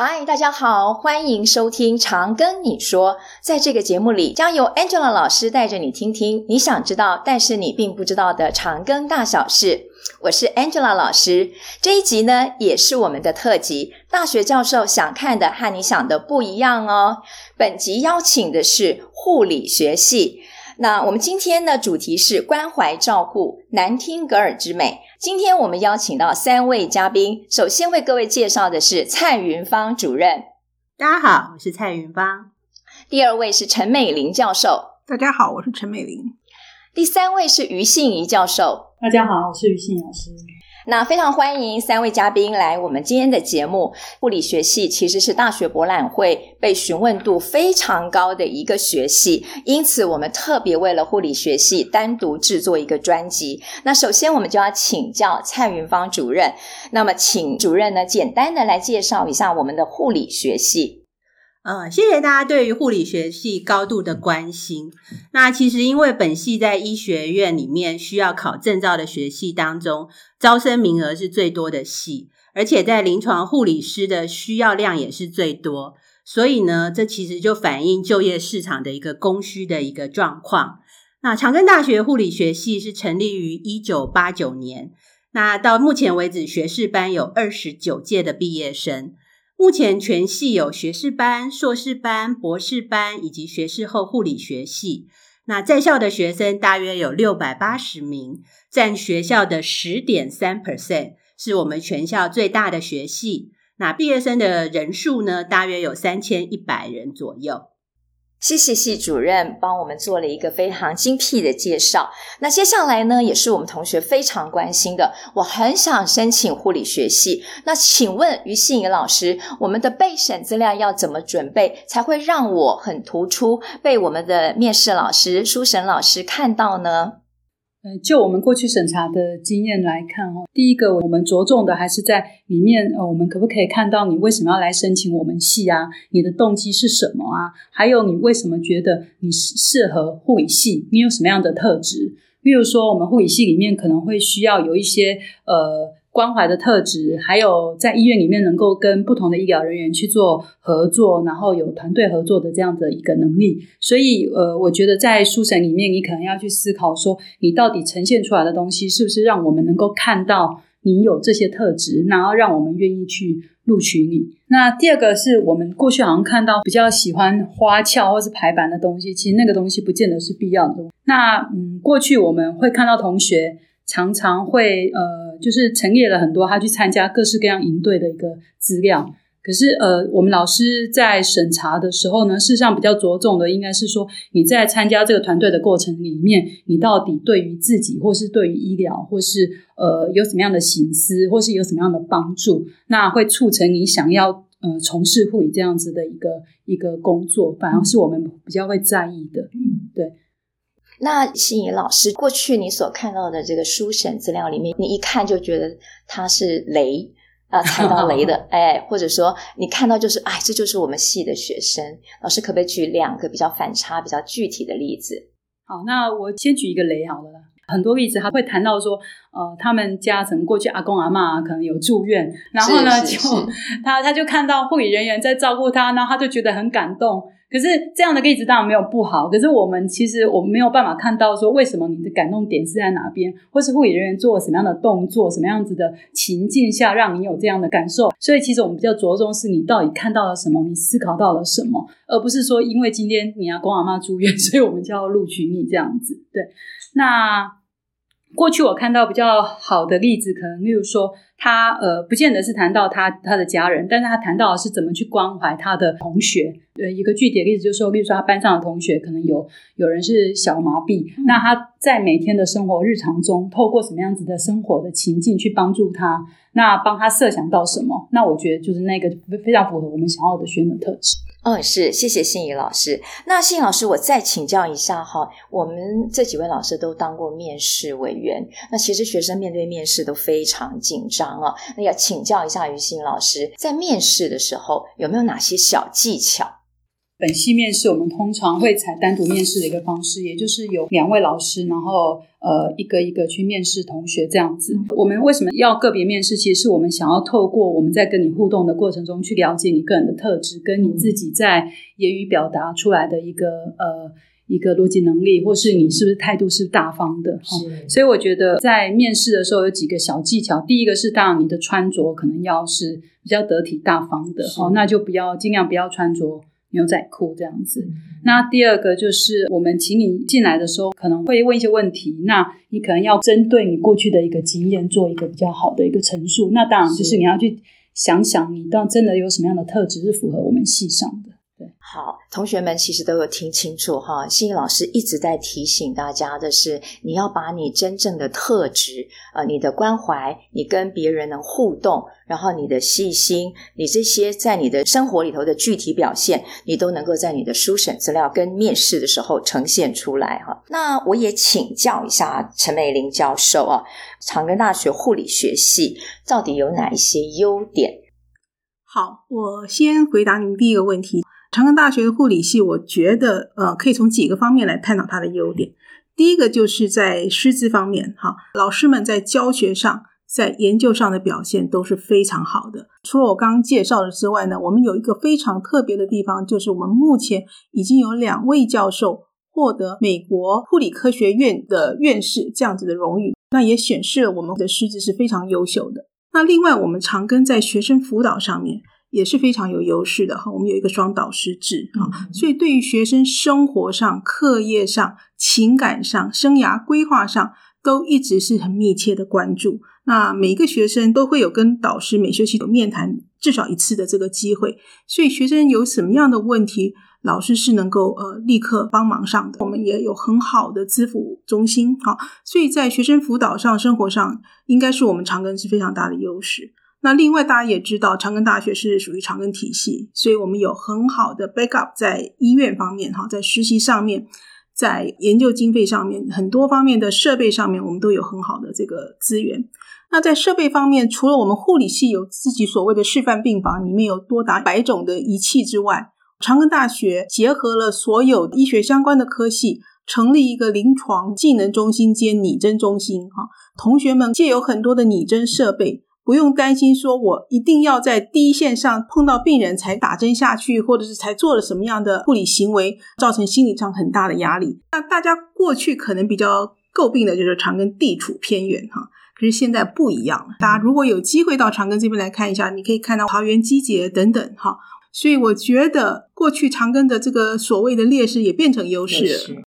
嗨，大家好，欢迎收听《长庚你说》。在这个节目里，将由 Angela 老师带着你听听你想知道，但是你并不知道的长庚大小事。我是 Angela 老师。这一集呢，也是我们的特辑。大学教授想看的和你想的不一样哦。本集邀请的是护理学系。那我们今天的主题是关怀照顾，难听格尔之美。今天我们邀请到三位嘉宾，首先为各位介绍的是蔡云芳主任。大家好，我是蔡云芳。第二位是陈美玲教授。大家好，我是陈美玲。第三位是于信怡教授。大家好，我是于信仪老师。那非常欢迎三位嘉宾来我们今天的节目。护理学系其实是大学博览会被询问度非常高的一个学系，因此我们特别为了护理学系单独制作一个专辑。那首先我们就要请教蔡云芳主任，那么请主任呢简单的来介绍一下我们的护理学系。呃，谢谢大家对于护理学系高度的关心。那其实因为本系在医学院里面需要考证照的学系当中，招生名额是最多的系，而且在临床护理师的需要量也是最多，所以呢，这其实就反映就业市场的一个供需的一个状况。那长庚大学护理学系是成立于一九八九年，那到目前为止，学士班有二十九届的毕业生。目前全系有学士班、硕士班、博士班以及学士后护理学系。那在校的学生大约有六百八十名，占学校的十点三 percent，是我们全校最大的学系。那毕业生的人数呢，大约有三千一百人左右。谢谢系主任帮我们做了一个非常精辟的介绍。那接下来呢，也是我们同学非常关心的。我很想申请护理学系，那请问于信颖老师，我们的备审资料要怎么准备，才会让我很突出，被我们的面试老师、书审老师看到呢？就我们过去审查的经验来看，哦，第一个我们着重的还是在里面，呃，我们可不可以看到你为什么要来申请我们系啊？你的动机是什么啊？还有你为什么觉得你适合护理系？你有什么样的特质？例如说，我们护理系里面可能会需要有一些呃。关怀的特质，还有在医院里面能够跟不同的医疗人员去做合作，然后有团队合作的这样的一个能力。所以，呃，我觉得在书审里面，你可能要去思考说，你到底呈现出来的东西是不是让我们能够看到你有这些特质，然后让我们愿意去录取你。那第二个是我们过去好像看到比较喜欢花俏或是排版的东西，其实那个东西不见得是必要的。那嗯，过去我们会看到同学常常会呃。就是陈列了很多他去参加各式各样营队的一个资料，可是呃，我们老师在审查的时候呢，事实上比较着重的应该是说，你在参加这个团队的过程里面，你到底对于自己或是对于医疗或是呃有什么样的省思，或是有什么样的帮助，那会促成你想要呃从事护理这样子的一个一个工作，反而是我们比较会在意的，嗯，那心怡老师，过去你所看到的这个书审资料里面，你一看就觉得他是雷啊，踩到雷的，哎，或者说你看到就是，哎，这就是我们系的学生。老师可不可以举两个比较反差、比较具体的例子？好，那我先举一个雷好了啦。很多例子他会谈到说，呃，他们家可能过去阿公阿妈可能有住院，然后呢，就 他他就看到护理人员在照顾他，然后他就觉得很感动。可是这样的例子当然没有不好，可是我们其实我们没有办法看到说，为什么你的感动点是在哪边，或是护理人员做了什么样的动作，什么样子的情境下让你有这样的感受。所以其实我们比较着重是你到底看到了什么，你思考到了什么，而不是说因为今天你阿公阿妈住院，所以我们就要录取你这样子。对，那过去我看到比较好的例子，可能例如说。他呃，不见得是谈到他他的家人，但是他谈到的是怎么去关怀他的同学。呃，一个具体的例子就是说，例如说他班上的同学可能有有人是小麻痹，嗯，那他在每天的生活日常中，透过什么样子的生活的情境去帮助他，那帮他设想到什么？那我觉得就是那个非常符合我们想要的学生的特质。嗯，是，谢谢信仪老师。那信仪老师，我再请教一下哈，我们这几位老师都当过面试委员，那其实学生面对面试都非常紧张啊。那要请教一下于信老师，在面试的时候有没有哪些小技巧？本系面试，我们通常会采单独面试的一个方式，也就是有两位老师，然后呃一个一个去面试同学这样子。我们为什么要个别面试？其实是我们想要透过我们在跟你互动的过程中，去了解你个人的特质，跟你自己在言语表达出来的一个呃。一个逻辑能力，或是你是不是态度是大方的？是，所以我觉得在面试的时候有几个小技巧。第一个是，当然你的穿着可能要是比较得体大方的，哦，那就不要尽量不要穿着牛仔裤这样子。嗯。那第二个就是，我们请你进来的时候可能会问一些问题，那你可能要针对你过去的一个经验做一个比较好的一个陈述。那当然就是你要去想想，你到真的有什么样的特质是符合我们系上的。好，同学们其实都有听清楚哈。心怡老师一直在提醒大家的是，你要把你真正的特质，呃，你的关怀，你跟别人的互动，然后你的细心，你这些在你的生活里头的具体表现，你都能够在你的书审资料跟面试的时候呈现出来哈。那我也请教一下陈美玲教授啊，长庚大学护理学系到底有哪一些优点？好，我先回答您第一个问题。长庚大学的护理系，我觉得呃，可以从几个方面来探讨它的优点。第一个就是在师资方面，哈，老师们在教学上、在研究上的表现都是非常好的。除了我刚刚介绍的之外呢，我们有一个非常特别的地方，就是我们目前已经有两位教授获得美国护理科学院的院士这样子的荣誉，那也显示了我们的师资是非常优秀的。那另外，我们长庚在学生辅导上面。也是非常有优势的哈，我们有一个双导师制啊，所以对于学生生活上、课业上、情感上、生涯规划上，都一直是很密切的关注。那每一个学生都会有跟导师每学期有面谈至少一次的这个机会，所以学生有什么样的问题，老师是能够呃立刻帮忙上的。我们也有很好的资辅中心啊，所以在学生辅导上、生活上，应该是我们长庚是非常大的优势。那另外，大家也知道，长庚大学是属于长庚体系，所以我们有很好的 backup 在医院方面，哈，在实习上面，在研究经费上面，很多方面的设备上面，我们都有很好的这个资源。那在设备方面，除了我们护理系有自己所谓的示范病房，里面有多达百种的仪器之外，长庚大学结合了所有医学相关的科系，成立一个临床技能中心兼拟真中心，哈，同学们借有很多的拟真设备。不用担心，说我一定要在第一线上碰到病人才打针下去，或者是才做了什么样的护理行为，造成心理上很大的压力。那大家过去可能比较诟病的就是长庚地处偏远哈，可是现在不一样了。大家如果有机会到长庚这边来看一下，你可以看到桃园机捷等等哈，所以我觉得过去长庚的这个所谓的劣势也变成优势。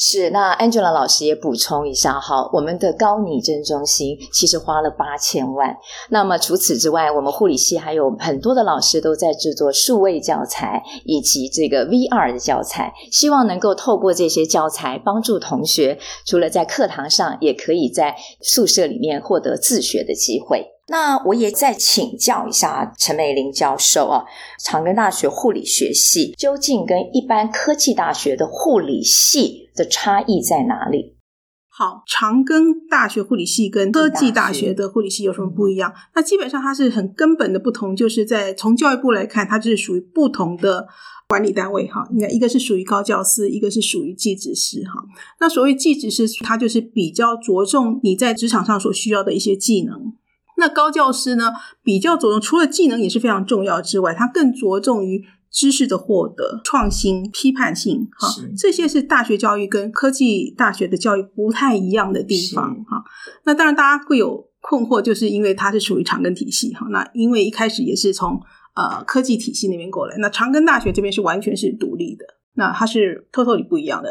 是，那 Angela 老师也补充一下哈，我们的高拟真中心其实花了八千万。那么除此之外，我们护理系还有很多的老师都在制作数位教材以及这个 VR 的教材，希望能够透过这些教材帮助同学，除了在课堂上，也可以在宿舍里面获得自学的机会。那我也再请教一下陈美玲教授啊，长庚大学护理学系究竟跟一般科技大学的护理系的差异在哪里？好，长庚大学护理系跟科技大学的护理系有什么不一样？那基本上它是很根本的不同，就是在从教育部来看，它就是属于不同的管理单位哈。应该一个是属于高教司，一个是属于技职司哈。那所谓技职司，它就是比较着重你在职场上所需要的一些技能。那高教师呢，比较着重，除了技能也是非常重要之外，他更着重于知识的获得、创新、批判性，哈，这些是大学教育跟科技大学的教育不太一样的地方，哈。那当然大家会有困惑，就是因为它是属于长庚体系，哈。那因为一开始也是从呃科技体系那边过来，那长庚大学这边是完全是独立的，那它是 totally 不一样的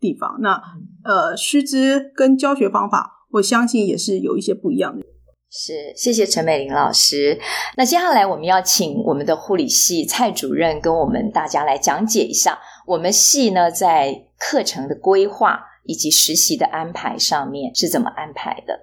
地方。那呃，师资跟教学方法，我相信也是有一些不一样的。是，谢谢陈美玲老师。那接下来我们要请我们的护理系蔡主任跟我们大家来讲解一下，我们系呢在课程的规划以及实习的安排上面是怎么安排的？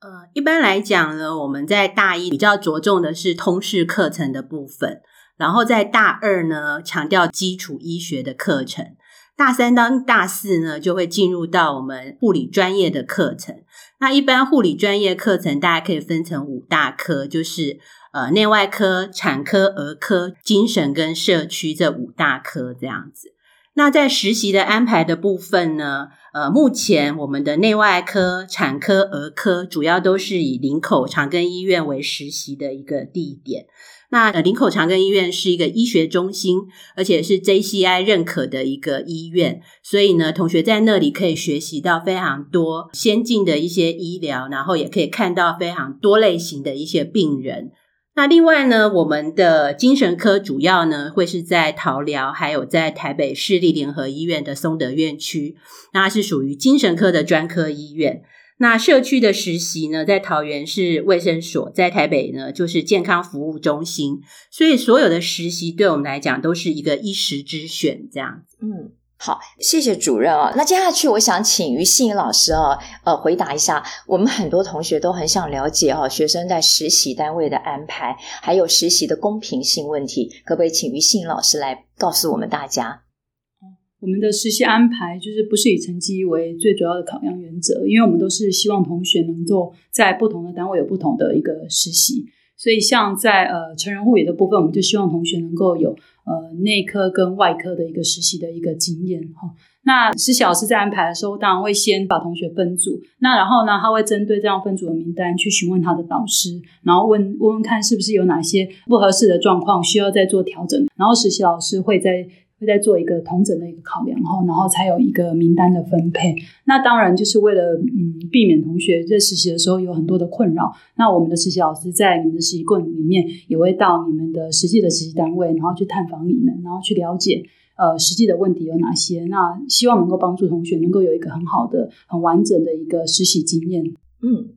呃，一般来讲呢，我们在大一比较着重的是通识课程的部分，然后在大二呢强调基础医学的课程。大三到大四呢，就会进入到我们护理专业的课程。那一般护理专业课程，大家可以分成五大科，就是呃内外科、产科、儿科、精神跟社区这五大科这样子。那在实习的安排的部分呢，呃，目前我们的内外科、产科、儿科主要都是以林口长庚医院为实习的一个地点。那，林口长庚医院是一个医学中心，而且是 JCI 认可的一个医院，所以呢，同学在那里可以学习到非常多先进的一些医疗，然后也可以看到非常多类型的一些病人。那另外呢，我们的精神科主要呢会是在桃疗，还有在台北市立联合医院的松德院区，那是属于精神科的专科医院。那社区的实习呢，在桃园是卫生所，在台北呢就是健康服务中心，所以所有的实习对我们来讲都是一个一时之选，这样。嗯。好，谢谢主任啊。那接下去，我想请于信老师啊，呃，回答一下。我们很多同学都很想了解啊，学生在实习单位的安排，还有实习的公平性问题，可不可以请于信老师来告诉我们大家？我们的实习安排就是不是以成绩为最主要的考量原则，因为我们都是希望同学能够在不同的单位有不同的一个实习。所以，像在呃成人护理的部分，我们就希望同学能够有呃内科跟外科的一个实习的一个经验哈。那实习老师在安排的时候，当然会先把同学分组，那然后呢，他会针对这样分组的名单去询问他的导师，然后问问问看是不是有哪些不合适的状况需要再做调整，然后实习老师会在。会再做一个同整的一个考量后，然后才有一个名单的分配。那当然就是为了嗯避免同学在实习的时候有很多的困扰。那我们的实习老师在你们的实习过程里面也会到你们的实际的实习单位，然后去探访你们，然后去了解呃实际的问题有哪些。那希望能够帮助同学能够有一个很好的、很完整的一个实习经验。嗯。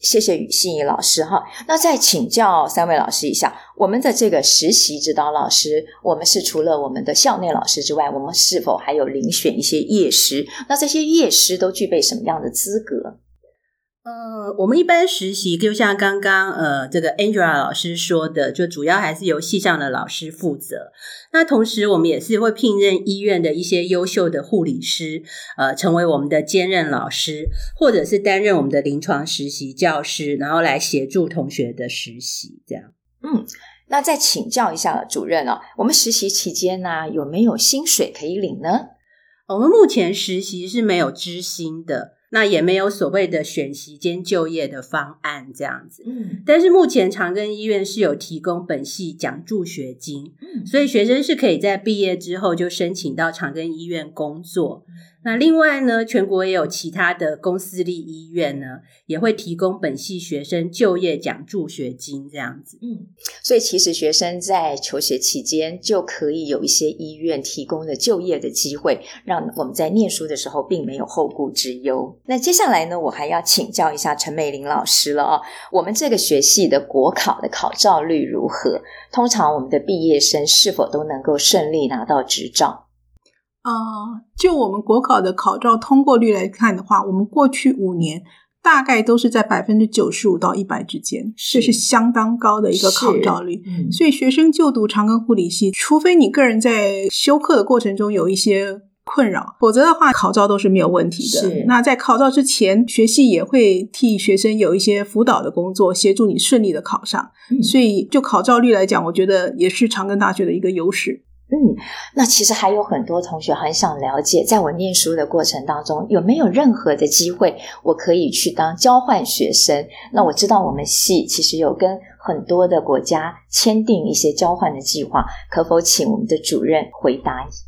谢谢于信怡老师哈，那再请教三位老师一下，我们的这个实习指导老师，我们是除了我们的校内老师之外，我们是否还有遴选一些业师？那这些业师都具备什么样的资格？呃，我们一般实习就像刚刚呃这个 Angela 老师说的，就主要还是由系上的老师负责。那同时我们也是会聘任医院的一些优秀的护理师，呃，成为我们的兼任老师，或者是担任我们的临床实习教师，然后来协助同学的实习。这样，嗯，那再请教一下主任哦，我们实习期间呢，有没有薪水可以领呢？我们目前实习是没有支薪的。那也没有所谓的选习兼就业的方案这样子，嗯，但是目前长庚医院是有提供本系奖助学金，嗯，所以学生是可以在毕业之后就申请到长庚医院工作。那另外呢，全国也有其他的公私立医院呢，也会提供本系学生就业奖助学金这样子。嗯，所以其实学生在求学期间就可以有一些医院提供的就业的机会，让我们在念书的时候并没有后顾之忧。那接下来呢，我还要请教一下陈美玲老师了哦，我们这个学系的国考的考照率如何？通常我们的毕业生是否都能够顺利拿到执照？啊、呃，就我们国考的考照通过率来看的话，我们过去五年大概都是在百分之九十五到一百之间，这是相当高的一个考照率。嗯、所以学生就读长庚护理系，除非你个人在修课的过程中有一些困扰，否则的话考照都是没有问题的。那在考照之前，学系也会替学生有一些辅导的工作，协助你顺利的考上。嗯、所以就考照率来讲，我觉得也是长庚大学的一个优势。嗯，那其实还有很多同学很想了解，在我念书的过程当中，有没有任何的机会我可以去当交换学生？那我知道我们系其实有跟很多的国家签订一些交换的计划，可否请我们的主任回答一下？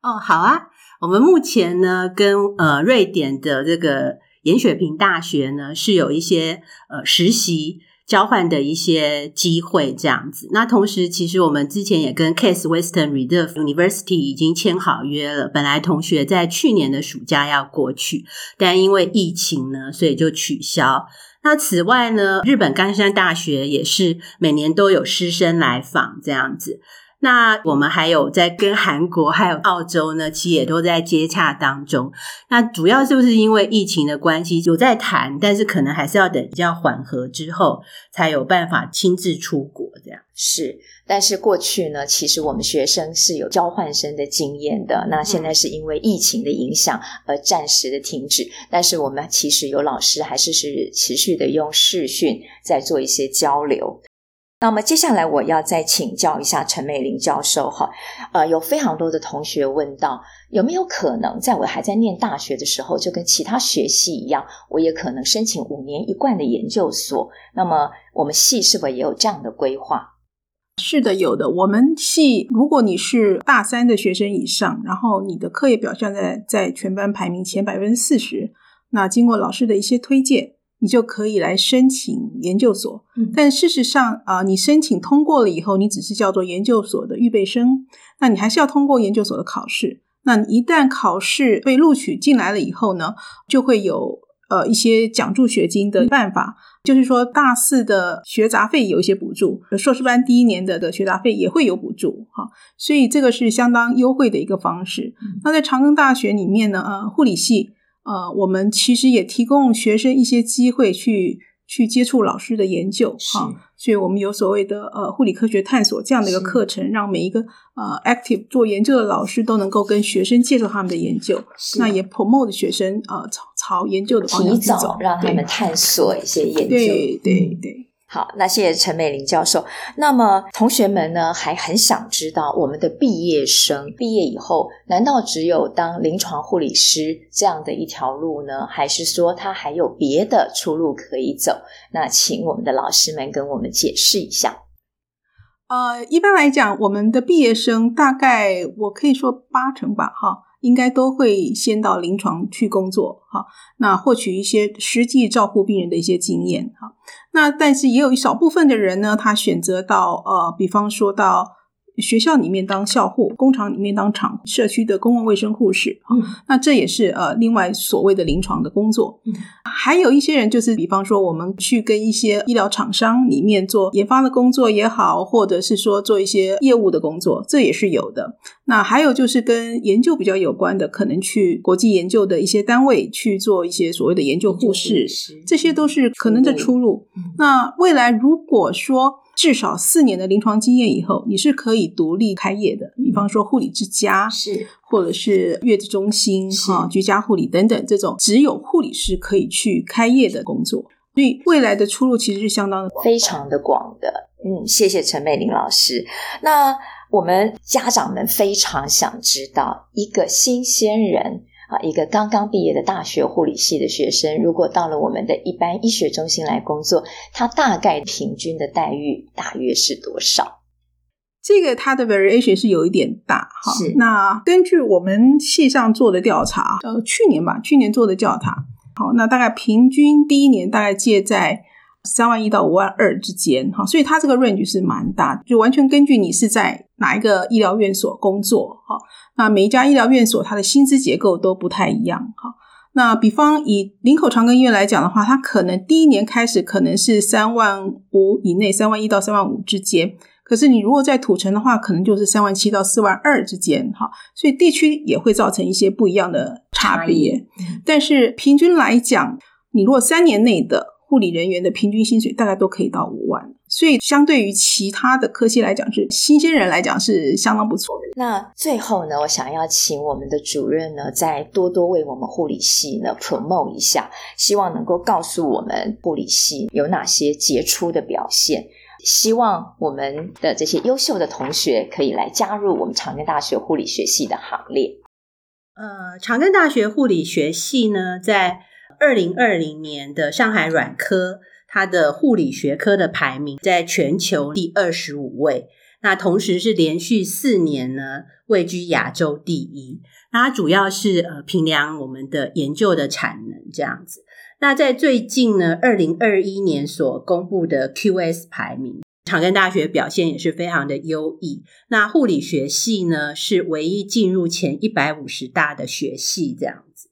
哦，好啊，我们目前呢跟呃瑞典的这个严雪平大学呢是有一些呃实习。交换的一些机会，这样子。那同时，其实我们之前也跟 Case Western Reserve University 已经签好约了。本来同学在去年的暑假要过去，但因为疫情呢，所以就取消。那此外呢，日本冈山大学也是每年都有师生来访这样子。那我们还有在跟韩国还有澳洲呢，其实也都在接洽当中。那主要是不是因为疫情的关系有在谈，但是可能还是要等比较缓和之后，才有办法亲自出国这样。是，但是过去呢，其实我们学生是有交换生的经验的。那现在是因为疫情的影响而暂时的停止，但是我们其实有老师还是是持续的用视讯在做一些交流。那么接下来我要再请教一下陈美玲教授哈，呃，有非常多的同学问到，有没有可能在我还在念大学的时候，就跟其他学系一样，我也可能申请五年一贯的研究所？那么我们系是否也有这样的规划？是的，有的。我们系如果你是大三的学生以上，然后你的课业表现在在全班排名前百分之四十，那经过老师的一些推荐。你就可以来申请研究所，嗯、但事实上啊、呃，你申请通过了以后，你只是叫做研究所的预备生，那你还是要通过研究所的考试。那你一旦考试被录取进来了以后呢，就会有呃一些奖助学金的办法，嗯、就是说大四的学杂费有一些补助，硕士班第一年的的学杂费也会有补助哈，所以这个是相当优惠的一个方式。嗯、那在长庚大学里面呢，呃，护理系。呃，我们其实也提供学生一些机会去去接触老师的研究哈，所以我们有所谓的呃护理科学探索这样的一个课程，让每一个呃 active 做研究的老师都能够跟学生介绍他们的研究，那也 promote 学生呃朝朝研究的方向走，提早让他们探索一些。研究，对对对。对好，那谢谢陈美玲教授。那么同学们呢，还很想知道我们的毕业生毕业以后，难道只有当临床护理师这样的一条路呢？还是说他还有别的出路可以走？那请我们的老师们跟我们解释一下。呃，一般来讲，我们的毕业生大概我可以说八成吧，哈。应该都会先到临床去工作，哈，那获取一些实际照顾病人的一些经验，哈，那但是也有一少部分的人呢，他选择到呃，比方说到。学校里面当校护，工厂里面当厂，社区的公共卫生护士，嗯，那这也是呃另外所谓的临床的工作。嗯，还有一些人就是，比方说我们去跟一些医疗厂商里面做研发的工作也好，或者是说做一些业务的工作，这也是有的。那还有就是跟研究比较有关的，可能去国际研究的一些单位去做一些所谓的研究护士，这些都是可能的出路。嗯，那未来如果说，至少四年的临床经验以后，你是可以独立开业的。比方说护理之家，是或者是月子中心哈、居家护理等等这种只有护理师可以去开业的工作。所以未来的出路其实是相当非常的广的。嗯，谢谢陈美玲老师。那我们家长们非常想知道一个新鲜人。啊，一个刚刚毕业的大学护理系的学生，如果到了我们的一般医学中心来工作，他大概平均的待遇大约是多少？这个它的 variation 是有一点大哈。是。那根据我们系上做的调查，呃，去年吧，去年做的调查，好，那大概平均第一年大概介在三万一到五万二之间，哈，所以它这个 range 是蛮大的，就完全根据你是在哪一个医疗院所工作，哈。那每一家医疗院所，它的薪资结构都不太一样哈。那比方以林口长庚医院来讲的话，它可能第一年开始可能是三万五以内，三万一到三万五之间。可是你如果在土城的话，可能就是三万七到四万二之间哈。所以地区也会造成一些不一样的差别。但是平均来讲，你如果三年内的护理人员的平均薪水大概都可以到五万。所以，相对于其他的科系来讲，是新鲜人来讲是相当不错的。那最后呢，我想要请我们的主任呢，再多多为我们护理系呢 promote 一下，希望能够告诉我们护理系有哪些杰出的表现，希望我们的这些优秀的同学可以来加入我们长庚大学护理学系的行列。呃，长庚大学护理学系呢，在二零二零年的上海软科。它的护理学科的排名在全球第二十五位，那同时是连续四年呢位居亚洲第一。那它主要是呃评量我们的研究的产能这样子。那在最近呢，二零二一年所公布的 QS 排名，长庚大学表现也是非常的优异。那护理学系呢是唯一进入前一百五十大的学系这样子。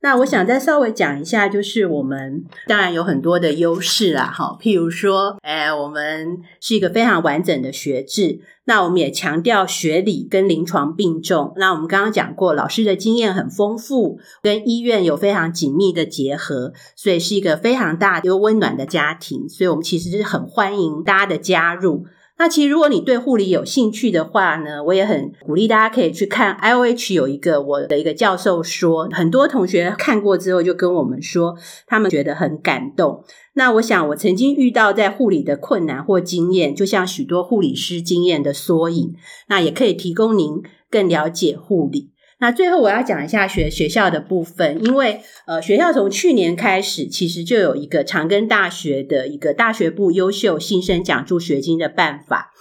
那我想再稍微讲一下，就是我们当然有很多的优势啦，哈，譬如说，哎，我们是一个非常完整的学制，那我们也强调学理跟临床并重。那我们刚刚讲过，老师的经验很丰富，跟医院有非常紧密的结合，所以是一个非常大又温暖的家庭。所以我们其实是很欢迎大家的加入。那其实，如果你对护理有兴趣的话呢，我也很鼓励大家可以去看 IOH 有一个我的一个教授说，很多同学看过之后就跟我们说，他们觉得很感动。那我想，我曾经遇到在护理的困难或经验，就像许多护理师经验的缩影，那也可以提供您更了解护理。那最后我要讲一下学学校的部分，因为呃学校从去年开始，其实就有一个长庚大学的一个大学部优秀新生奖助学金的办法。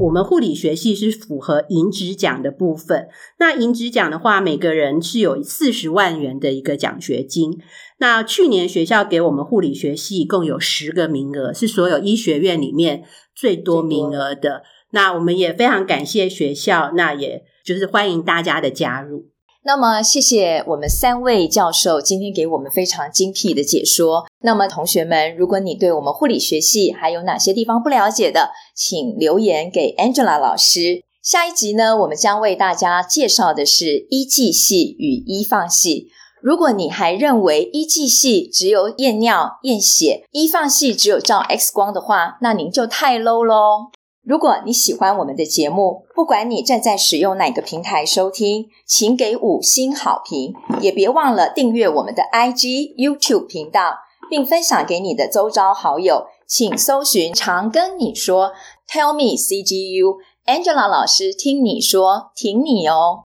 我们护理学系是符合银质奖的部分。那银质奖的话，每个人是有四十万元的一个奖学金。那去年学校给我们护理学系共有十个名额，是所有医学院里面最多名额的。那我们也非常感谢学校，那也。就是欢迎大家的加入。那么，谢谢我们三位教授今天给我们非常精辟的解说。那么，同学们，如果你对我们护理学系还有哪些地方不了解的，请留言给 Angela 老师。下一集呢，我们将为大家介绍的是医技系与医放系。如果你还认为医技系只有验尿、验血，医放系只有照 X 光的话，那您就太 low 喽。如果你喜欢我们的节目，不管你正在使用哪个平台收听，请给五星好评，也别忘了订阅我们的 IG、YouTube 频道，并分享给你的周遭好友。请搜寻“常跟你说 ”，Tell me CGU，Angela 老师听你说，挺你哦。